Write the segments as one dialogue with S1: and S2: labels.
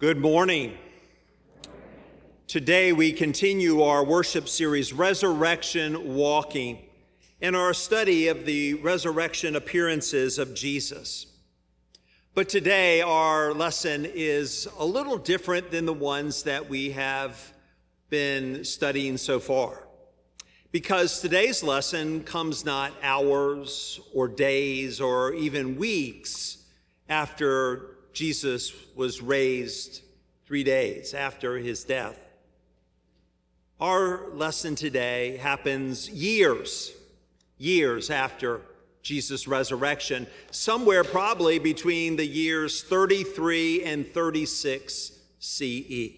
S1: Good morning. Today we continue our worship series, Resurrection Walking, in our study of the resurrection appearances of Jesus. But today our lesson is a little different than the ones that we have been studying so far. Because today's lesson comes not hours or days or even weeks after Jesus was raised three days after his death. Our lesson today happens years, years after Jesus' resurrection, somewhere probably between the years 33 and 36 CE.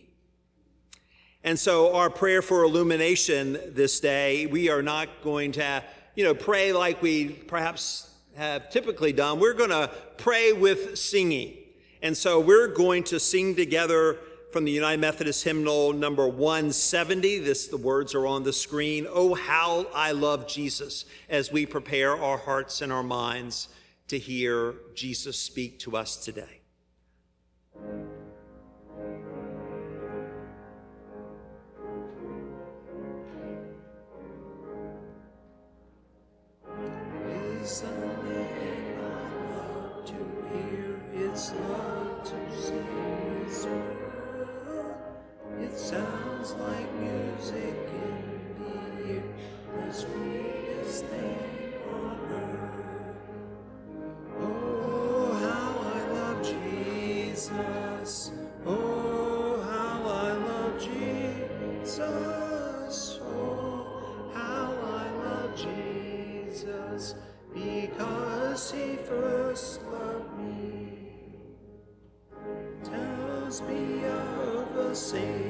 S1: And so, our prayer for illumination this day, we are not going to, you know, pray like we perhaps have typically done. We're going to pray with singing. And so we're going to sing together from the United Methodist hymnal number 170. This the words are on the screen. Oh how I love Jesus as we prepare our hearts and our minds to hear Jesus speak to us today.
S2: Sounds like music in the ear, the sweetest thing on earth. Oh, how I love Jesus. Oh, how I love Jesus. Oh, how I love Jesus because he first loved me. Tells me of a Savior.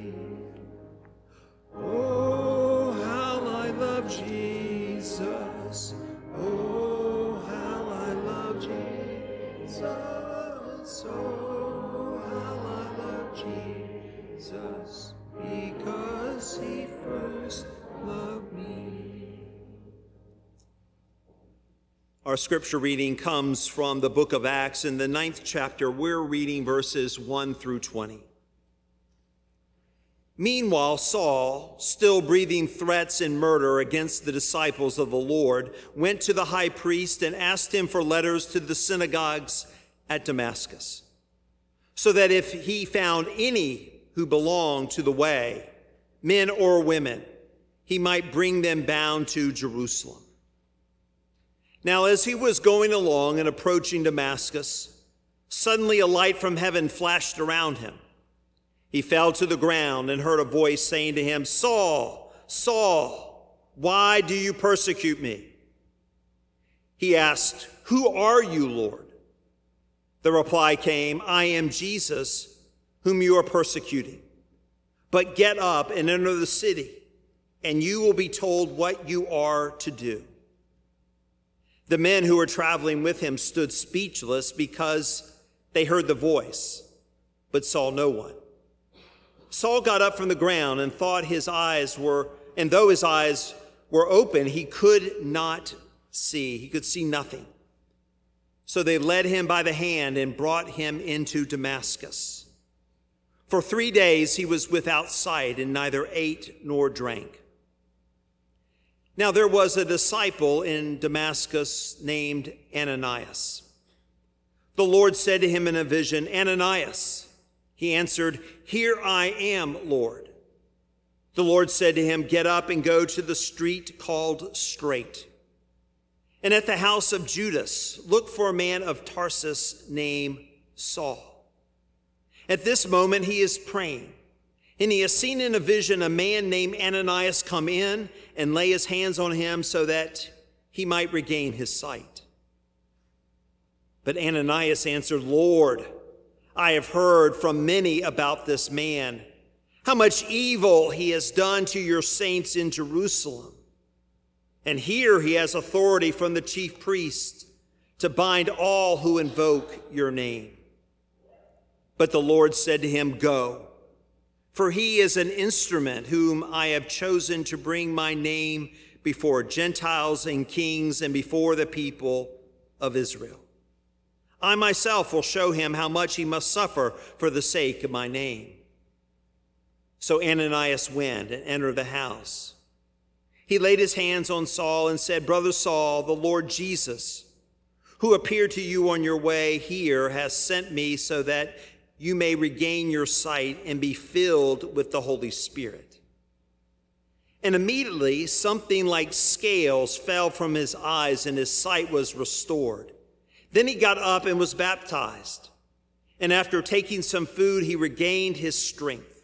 S1: Our scripture reading comes from the book of Acts in the ninth chapter. We're reading verses 1 through 20. Meanwhile, Saul, still breathing threats and murder against the disciples of the Lord, went to the high priest and asked him for letters to the synagogues at Damascus, so that if he found any who belonged to the way, men or women, he might bring them bound to Jerusalem. Now, as he was going along and approaching Damascus, suddenly a light from heaven flashed around him. He fell to the ground and heard a voice saying to him, Saul, Saul, why do you persecute me? He asked, Who are you, Lord? The reply came, I am Jesus, whom you are persecuting. But get up and enter the city, and you will be told what you are to do. The men who were traveling with him stood speechless because they heard the voice, but saw no one. Saul got up from the ground and thought his eyes were, and though his eyes were open, he could not see. He could see nothing. So they led him by the hand and brought him into Damascus. For three days he was without sight and neither ate nor drank. Now there was a disciple in Damascus named Ananias. The Lord said to him in a vision, Ananias. He answered, Here I am, Lord. The Lord said to him, Get up and go to the street called Straight. And at the house of Judas, look for a man of Tarsus named Saul. At this moment, he is praying. And he has seen in a vision a man named Ananias come in and lay his hands on him so that he might regain his sight. But Ananias answered, Lord, I have heard from many about this man, how much evil he has done to your saints in Jerusalem. And here he has authority from the chief priest to bind all who invoke your name. But the Lord said to him, Go For he is an instrument whom I have chosen to bring my name before Gentiles and kings and before the people of Israel. I myself will show him how much he must suffer for the sake of my name. So Ananias went and entered the house. He laid his hands on Saul and said, Brother Saul, the Lord Jesus, who appeared to you on your way here, has sent me so that you may regain your sight and be filled with the Holy Spirit. And immediately something like scales fell from his eyes and his sight was restored. Then he got up and was baptized. And after taking some food, he regained his strength.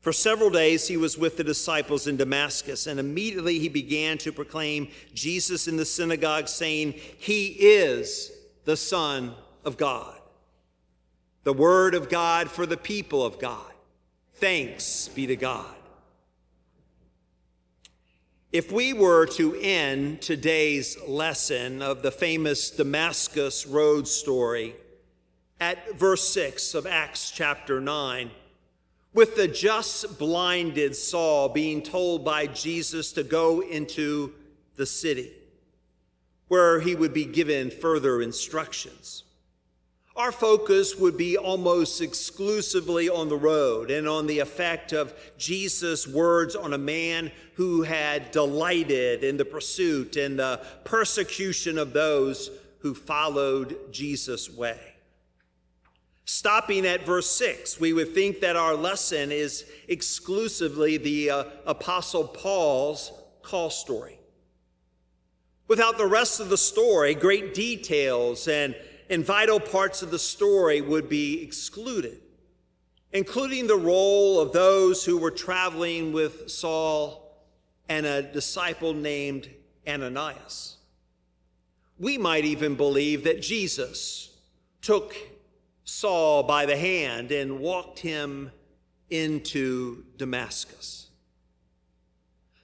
S1: For several days he was with the disciples in Damascus, and immediately he began to proclaim Jesus in the synagogue, saying, He is the Son of God the word of God for the people of God. Thanks be to God. If we were to end today's lesson of the famous Damascus Road story at verse 6 of Acts chapter 9, with the just blinded Saul being told by Jesus to go into the city, where he would be given further instructions. Our focus would be almost exclusively on the road and on the effect of Jesus' words on a man who had delighted in the pursuit and the persecution of those who followed Jesus' way. Stopping at verse 6, we would think that our lesson is exclusively the uh, Apostle Paul's call story. Without the rest of the story, great details and and vital parts of the story would be excluded, including the role of those who were traveling with Saul and a disciple named Ananias. We might even believe that Jesus took Saul by the hand and walked him into Damascus.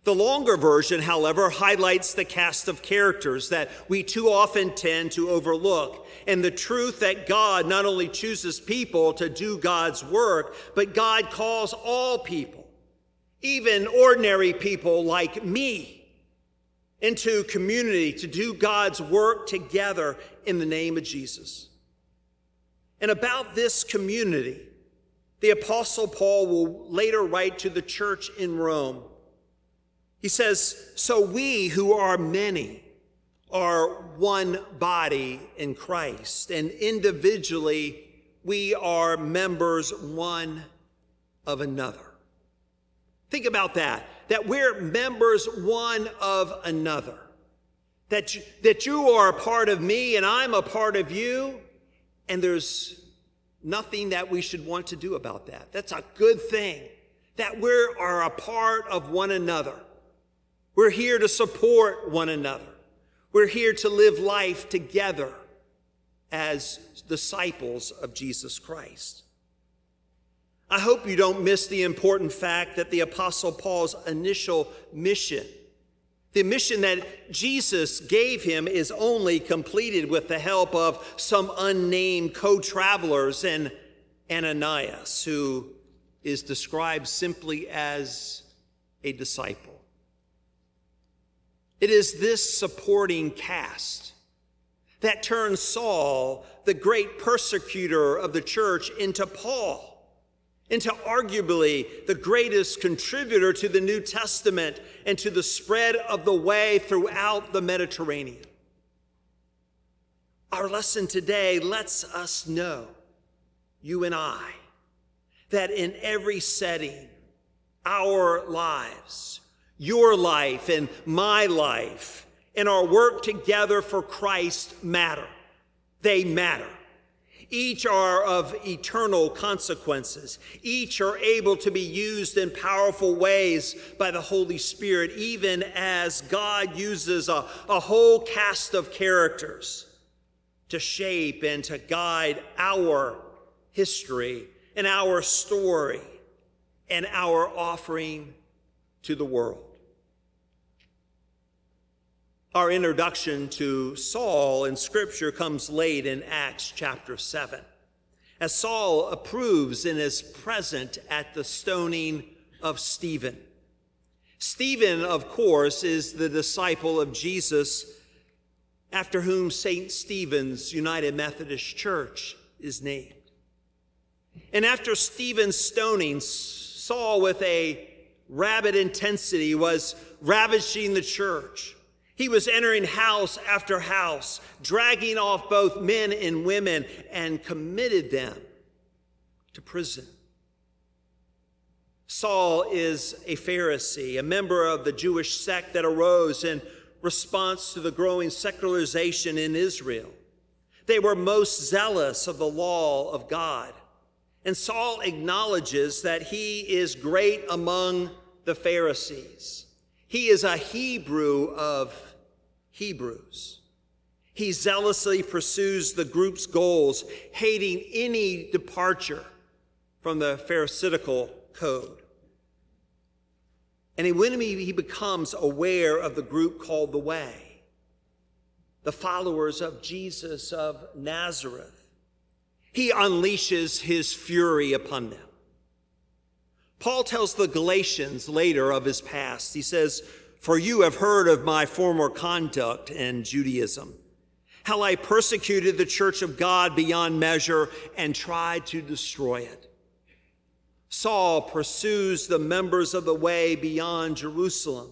S1: The longer version, however, highlights the cast of characters that we too often tend to overlook and the truth that God not only chooses people to do God's work, but God calls all people, even ordinary people like me, into community to do God's work together in the name of Jesus. And about this community, the Apostle Paul will later write to the church in Rome he says, So we who are many are one body in Christ, and individually we are members one of another. Think about that, that we're members one of another. That you, that you are a part of me and I'm a part of you, and there's nothing that we should want to do about that. That's a good thing, that we are a part of one another. We're here to support one another. We're here to live life together as disciples of Jesus Christ. I hope you don't miss the important fact that the Apostle Paul's initial mission, the mission that Jesus gave him, is only completed with the help of some unnamed co travelers and Ananias, who is described simply as a disciple. It is this supporting cast that turns Saul, the great persecutor of the church, into Paul, into arguably the greatest contributor to the New Testament and to the spread of the way throughout the Mediterranean. Our lesson today lets us know, you and I, that in every setting, our lives, your life and my life and our work together for Christ matter. They matter. Each are of eternal consequences. Each are able to be used in powerful ways by the Holy Spirit, even as God uses a, a whole cast of characters to shape and to guide our history and our story and our offering to the world. Our introduction to Saul in Scripture comes late in Acts chapter 7. as Saul approves and is present at the stoning of Stephen. Stephen, of course, is the disciple of Jesus after whom St. Stephen's United Methodist Church is named. And after Stephen's stoning, Saul, with a rabid intensity, was ravaging the church. He was entering house after house, dragging off both men and women, and committed them to prison. Saul is a Pharisee, a member of the Jewish sect that arose in response to the growing secularization in Israel. They were most zealous of the law of God. And Saul acknowledges that he is great among the Pharisees. He is a Hebrew of Hebrews. He zealously pursues the group's goals, hating any departure from the Pharisaical code. And when he becomes aware of the group called the Way, the followers of Jesus of Nazareth, he unleashes his fury upon them. Paul tells the Galatians later of his past, he says, For you have heard of my former conduct in Judaism, how I persecuted the church of God beyond measure and tried to destroy it. Saul pursues the members of the way beyond Jerusalem.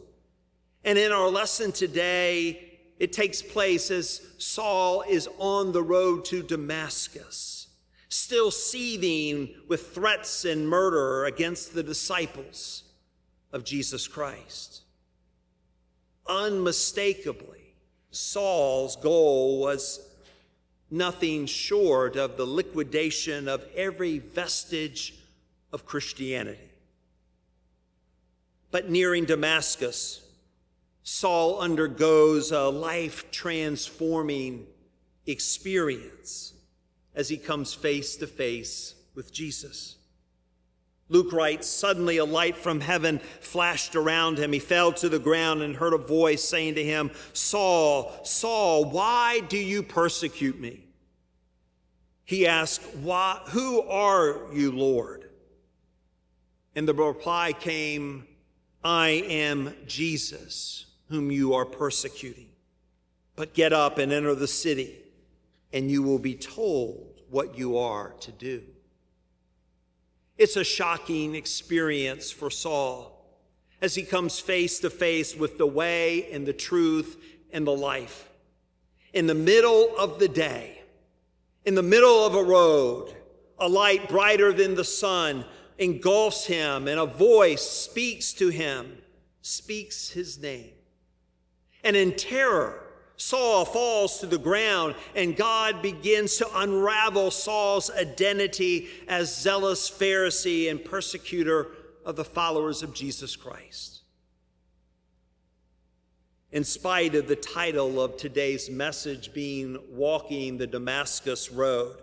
S1: And in our lesson today, it takes place as Saul is on the road to Damascus, still seething with threats and murder against the disciples of Jesus Christ. Unmistakably, Saul's goal was nothing short of the liquidation of every vestige of Christianity. But nearing Damascus, Saul undergoes a life transforming experience as he comes face to face with Jesus. Luke writes, Suddenly a light from heaven flashed around him. He fell to the ground and heard a voice saying to him, Saul, Saul, why do you persecute me? He asked, why, Who are you, Lord? And the reply came, I am Jesus, whom you are persecuting. But get up and enter the city, and you will be told what you are to do. It's a shocking experience for Saul as he comes face to face with the way and the truth and the life. In the middle of the day, in the middle of a road, a light brighter than the sun engulfs him, and a voice speaks to him, speaks his name. And in terror, Saul falls to the ground, and God begins to unravel Saul's identity as zealous Pharisee and persecutor of the followers of Jesus Christ. In spite of the title of today's message being Walking the Damascus Road,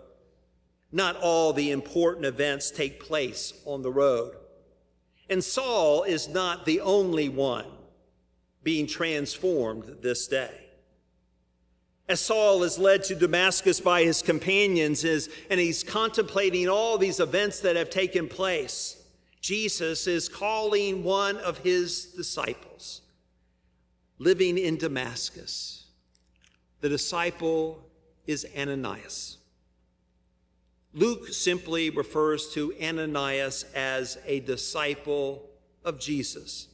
S1: not all the important events take place on the road. And Saul is not the only one being transformed this day. As Saul is led to Damascus by his companions is, and he's contemplating all these events that have taken place, Jesus is calling one of his disciples living in Damascus. The disciple is Ananias. Luke simply refers to Ananias as a disciple of Jesus.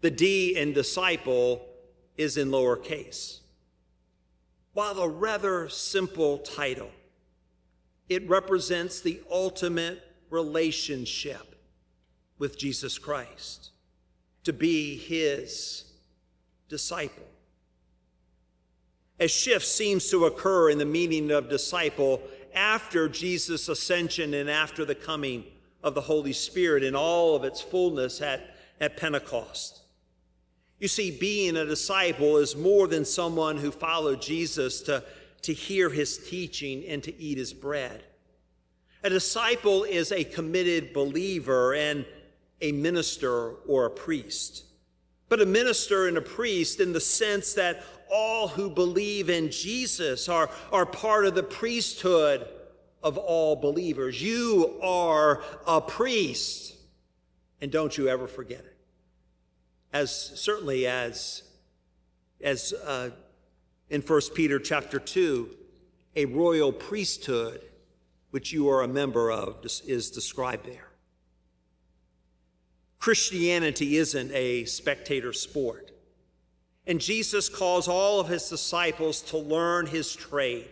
S1: The D in disciple is in lowercase. While a rather simple title, it represents the ultimate relationship with Jesus Christ, to be his disciple. A shift seems to occur in the meaning of disciple after Jesus' ascension and after the coming of the Holy Spirit in all of its fullness at, at Pentecost. You see, being a disciple is more than someone who followed Jesus to, to hear his teaching and to eat his bread. A disciple is a committed believer and a minister or a priest. But a minister and a priest in the sense that all who believe in Jesus are, are part of the priesthood of all believers. You are a priest. And don't you ever forget it. As certainly as, as uh, in 1 Peter chapter 2, a royal priesthood, which you are a member of, is described there. Christianity isn't a spectator sport. And Jesus calls all of his disciples to learn his trade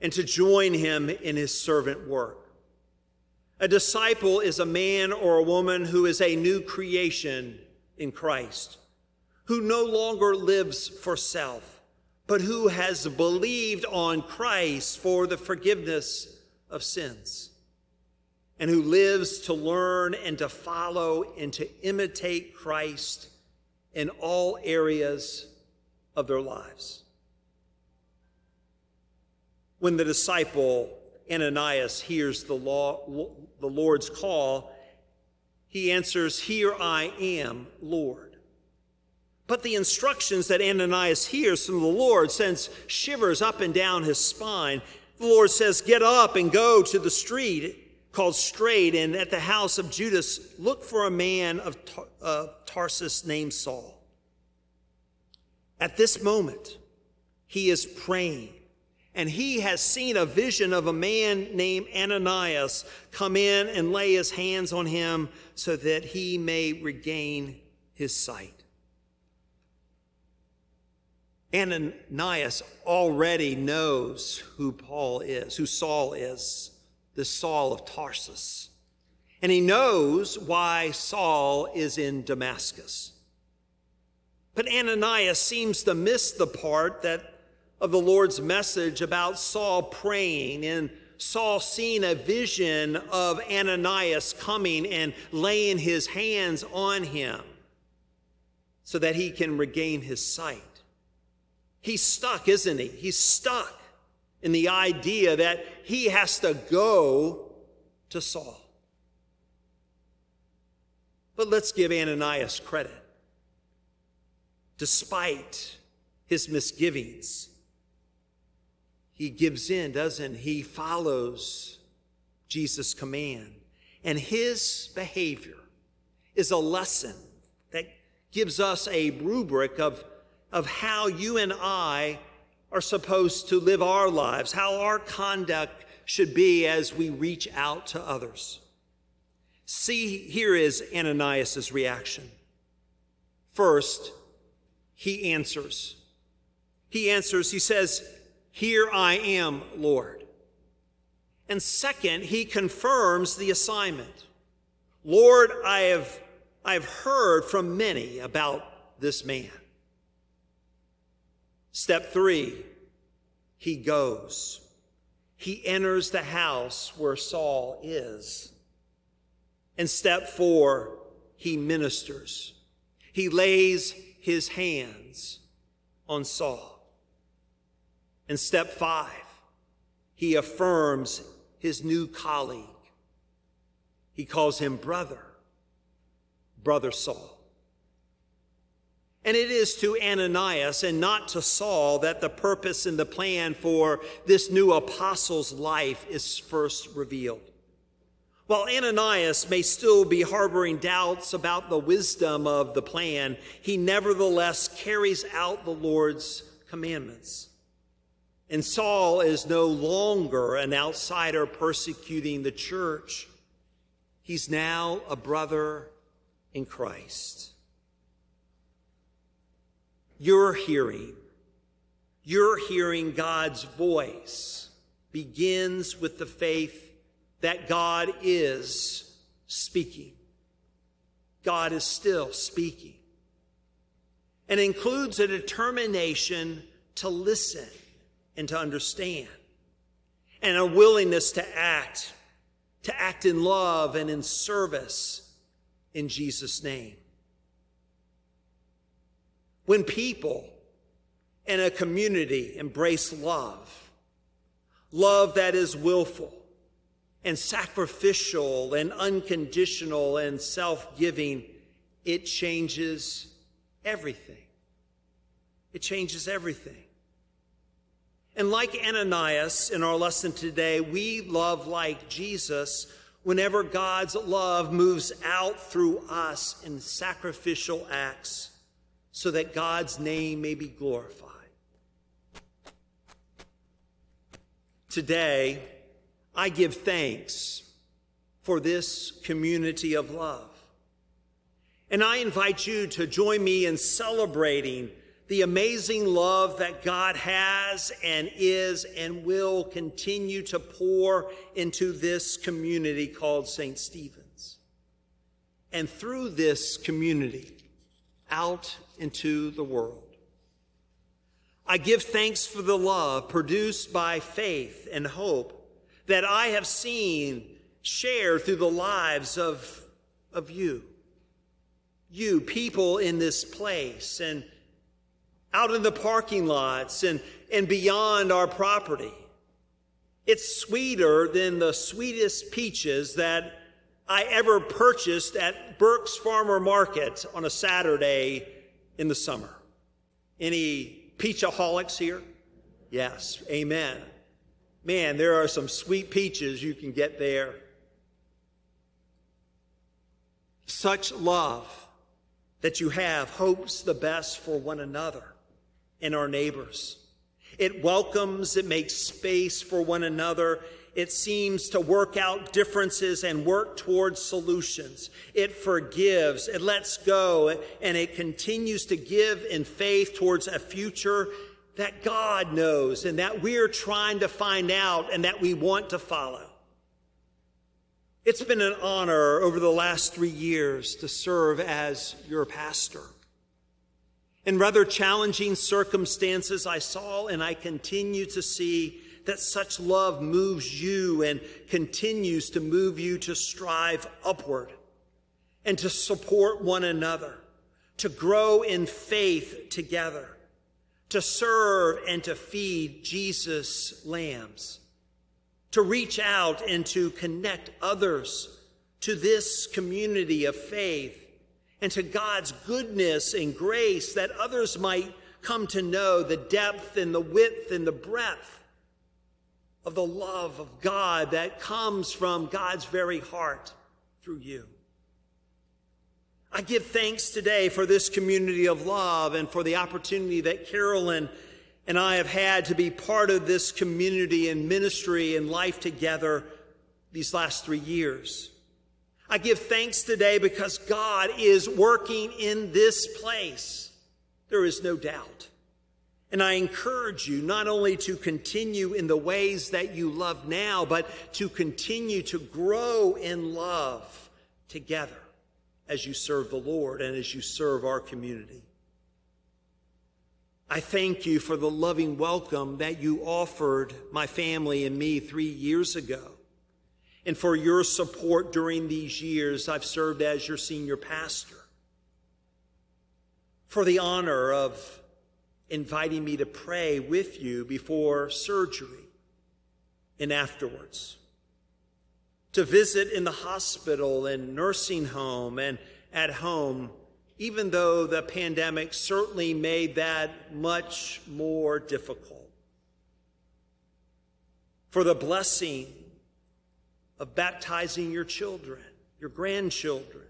S1: and to join him in his servant work. A disciple is a man or a woman who is a new creation in Christ, who no longer lives for self, but who has believed on Christ for the forgiveness of sins, and who lives to learn and to follow and to imitate Christ in all areas of their lives. When the disciple Ananias hears the, law, the Lord's call, he answers, Here I am, Lord. But the instructions that Ananias hears from the Lord sends shivers up and down his spine. The Lord says, Get up and go to the street called Straight, and at the house of Judas, look for a man of uh, Tarsus named Saul. At this moment, he is praying and he has seen a vision of a man named Ananias come in and lay his hands on him so that he may regain his sight. Ananias already knows who Paul is, who Saul is, the Saul of Tarsus. And he knows why Saul is in Damascus. But Ananias seems to miss the part that of the Lord's message about Saul praying and Saul seeing a vision of Ananias coming and laying his hands on him so that he can regain his sight. He's stuck, isn't he? He's stuck in the idea that he has to go to Saul. But let's give Ananias credit. Despite his misgivings, he gives in, doesn't he? follows Jesus' command. And his behavior is a lesson that gives us a rubric of, of how you and I are supposed to live our lives, how our conduct should be as we reach out to others. See, here is Ananias' reaction. First, he answers. He answers, he says, here I am, Lord. And second, he confirms the assignment. Lord, I have, I've heard from many about this man. Step three, he goes. He enters the house where Saul is. And step four, he ministers. He lays his hands on Saul. And step five, he affirms his new colleague. He calls him brother, brother Saul. And it is to Ananias and not to Saul that the purpose and the plan for this new apostle's life is first revealed. While Ananias may still be harboring doubts about the wisdom of the plan, he nevertheless carries out the Lord's commandments. And Saul is no longer an outsider persecuting the church. He's now a brother in Christ. You're hearing, you're hearing God's voice begins with the faith that God is speaking. God is still speaking. And includes a determination to listen and to understand, and a willingness to act, to act in love and in service in Jesus' name. When people in a community embrace love, love that is willful and sacrificial and unconditional and self giving, it changes everything. It changes everything. And like Ananias in our lesson today, we love like Jesus whenever God's love moves out through us in sacrificial acts so that God's name may be glorified. Today, I give thanks for this community of love. And I invite you to join me in celebrating the amazing love that God has and is and will continue to pour into this community called St. Stephen's. And through this community, out into the world. I give thanks for the love produced by faith and hope that I have seen shared through the lives of, of you. You, people in this place, and out in the parking lots and, and beyond our property. It's sweeter than the sweetest peaches that I ever purchased at Burke's Farmer Market on a Saturday in the summer. Any peachaholics here? Yes, amen. Man, there are some sweet peaches you can get there. Such love that you have hopes the best for one another and our neighbors. It welcomes, it makes space for one another. It seems to work out differences and work towards solutions. It forgives, it lets go, and it continues to give in faith towards a future that God knows and that we're trying to find out and that we want to follow. It's been an honor over the last three years to serve as your pastor. In rather challenging circumstances, I saw and I continue to see that such love moves you and continues to move you to strive upward and to support one another, to grow in faith together, to serve and to feed Jesus' lambs, to reach out and to connect others to this community of faith and to God's goodness and grace that others might come to know the depth and the width and the breadth of the love of God that comes from God's very heart through you. I give thanks today for this community of love and for the opportunity that Carolyn and I have had to be part of this community and ministry and life together these last three years. I give thanks today because God is working in this place. There is no doubt. And I encourage you not only to continue in the ways that you love now, but to continue to grow in love together as you serve the Lord and as you serve our community. I thank you for the loving welcome that you offered my family and me three years ago and for your support during these years I've served as your senior pastor. For the honor of inviting me to pray with you before surgery and afterwards. To visit in the hospital and nursing home and at home, even though the pandemic certainly made that much more difficult. For the blessing of baptizing your children, your grandchildren,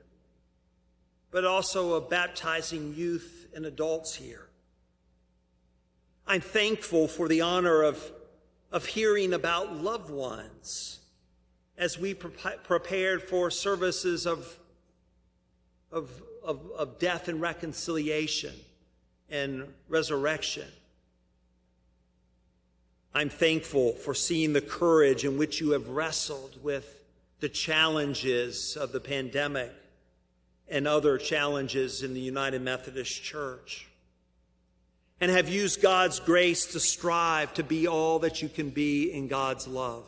S1: but also of baptizing youth and adults here. I'm thankful for the honor of, of hearing about loved ones as we pre- prepared for services of, of, of, of death and reconciliation and resurrection. I'm thankful for seeing the courage in which you have wrestled with the challenges of the pandemic and other challenges in the United Methodist Church. And have used God's grace to strive to be all that you can be in God's love.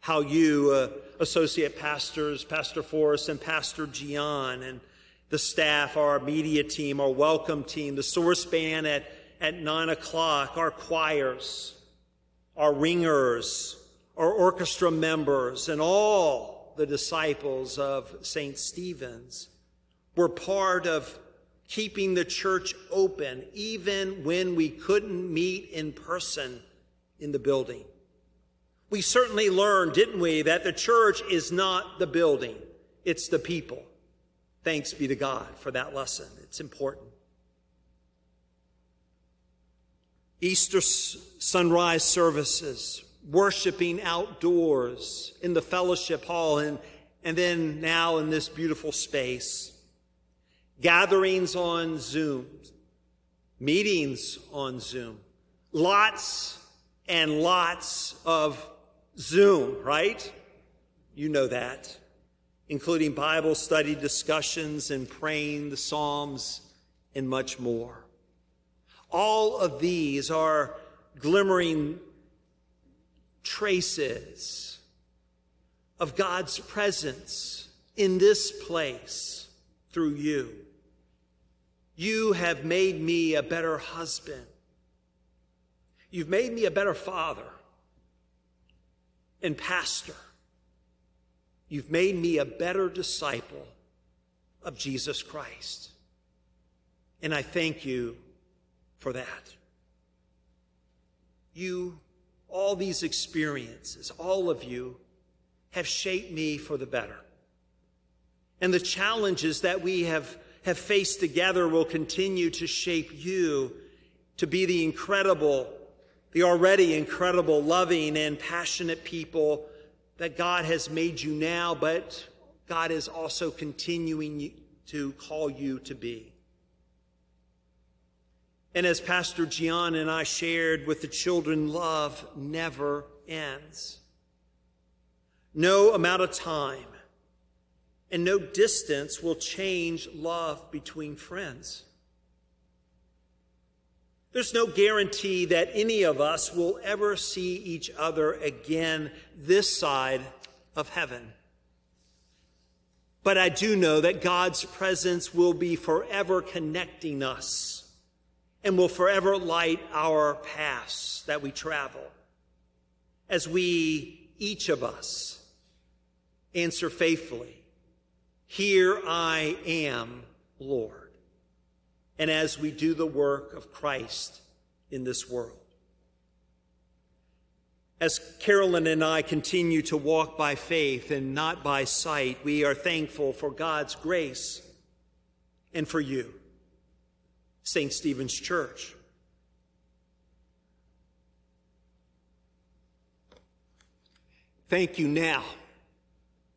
S1: How you, uh, associate pastors, Pastor Forrest and Pastor Gian, and the staff, our media team, our welcome team, the source band at at nine o'clock, our choirs, our ringers, our orchestra members, and all the disciples of St. Stephen's were part of keeping the church open even when we couldn't meet in person in the building. We certainly learned, didn't we, that the church is not the building, it's the people. Thanks be to God for that lesson. It's important. Easter sunrise services, worshiping outdoors in the fellowship hall, and, and then now in this beautiful space. Gatherings on Zoom, meetings on Zoom, lots and lots of Zoom, right? You know that, including Bible study discussions and praying the Psalms and much more. All of these are glimmering traces of God's presence in this place through you. You have made me a better husband. You've made me a better father and pastor. You've made me a better disciple of Jesus Christ. And I thank you for that. You, all these experiences, all of you, have shaped me for the better. And the challenges that we have, have faced together will continue to shape you to be the incredible, the already incredible, loving, and passionate people that God has made you now, but God is also continuing to call you to be. And as Pastor Gian and I shared with the children, love never ends. No amount of time and no distance will change love between friends. There's no guarantee that any of us will ever see each other again this side of heaven. But I do know that God's presence will be forever connecting us and will forever light our paths that we travel as we, each of us, answer faithfully, Here I am, Lord, and as we do the work of Christ in this world. As Carolyn and I continue to walk by faith and not by sight, we are thankful for God's grace and for you. St. Stephen's Church. Thank you now.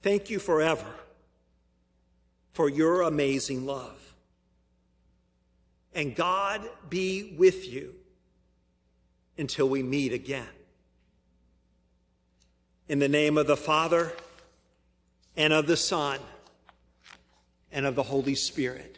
S1: Thank you forever for your amazing love. And God be with you until we meet again. In the name of the Father, and of the Son, and of the Holy Spirit.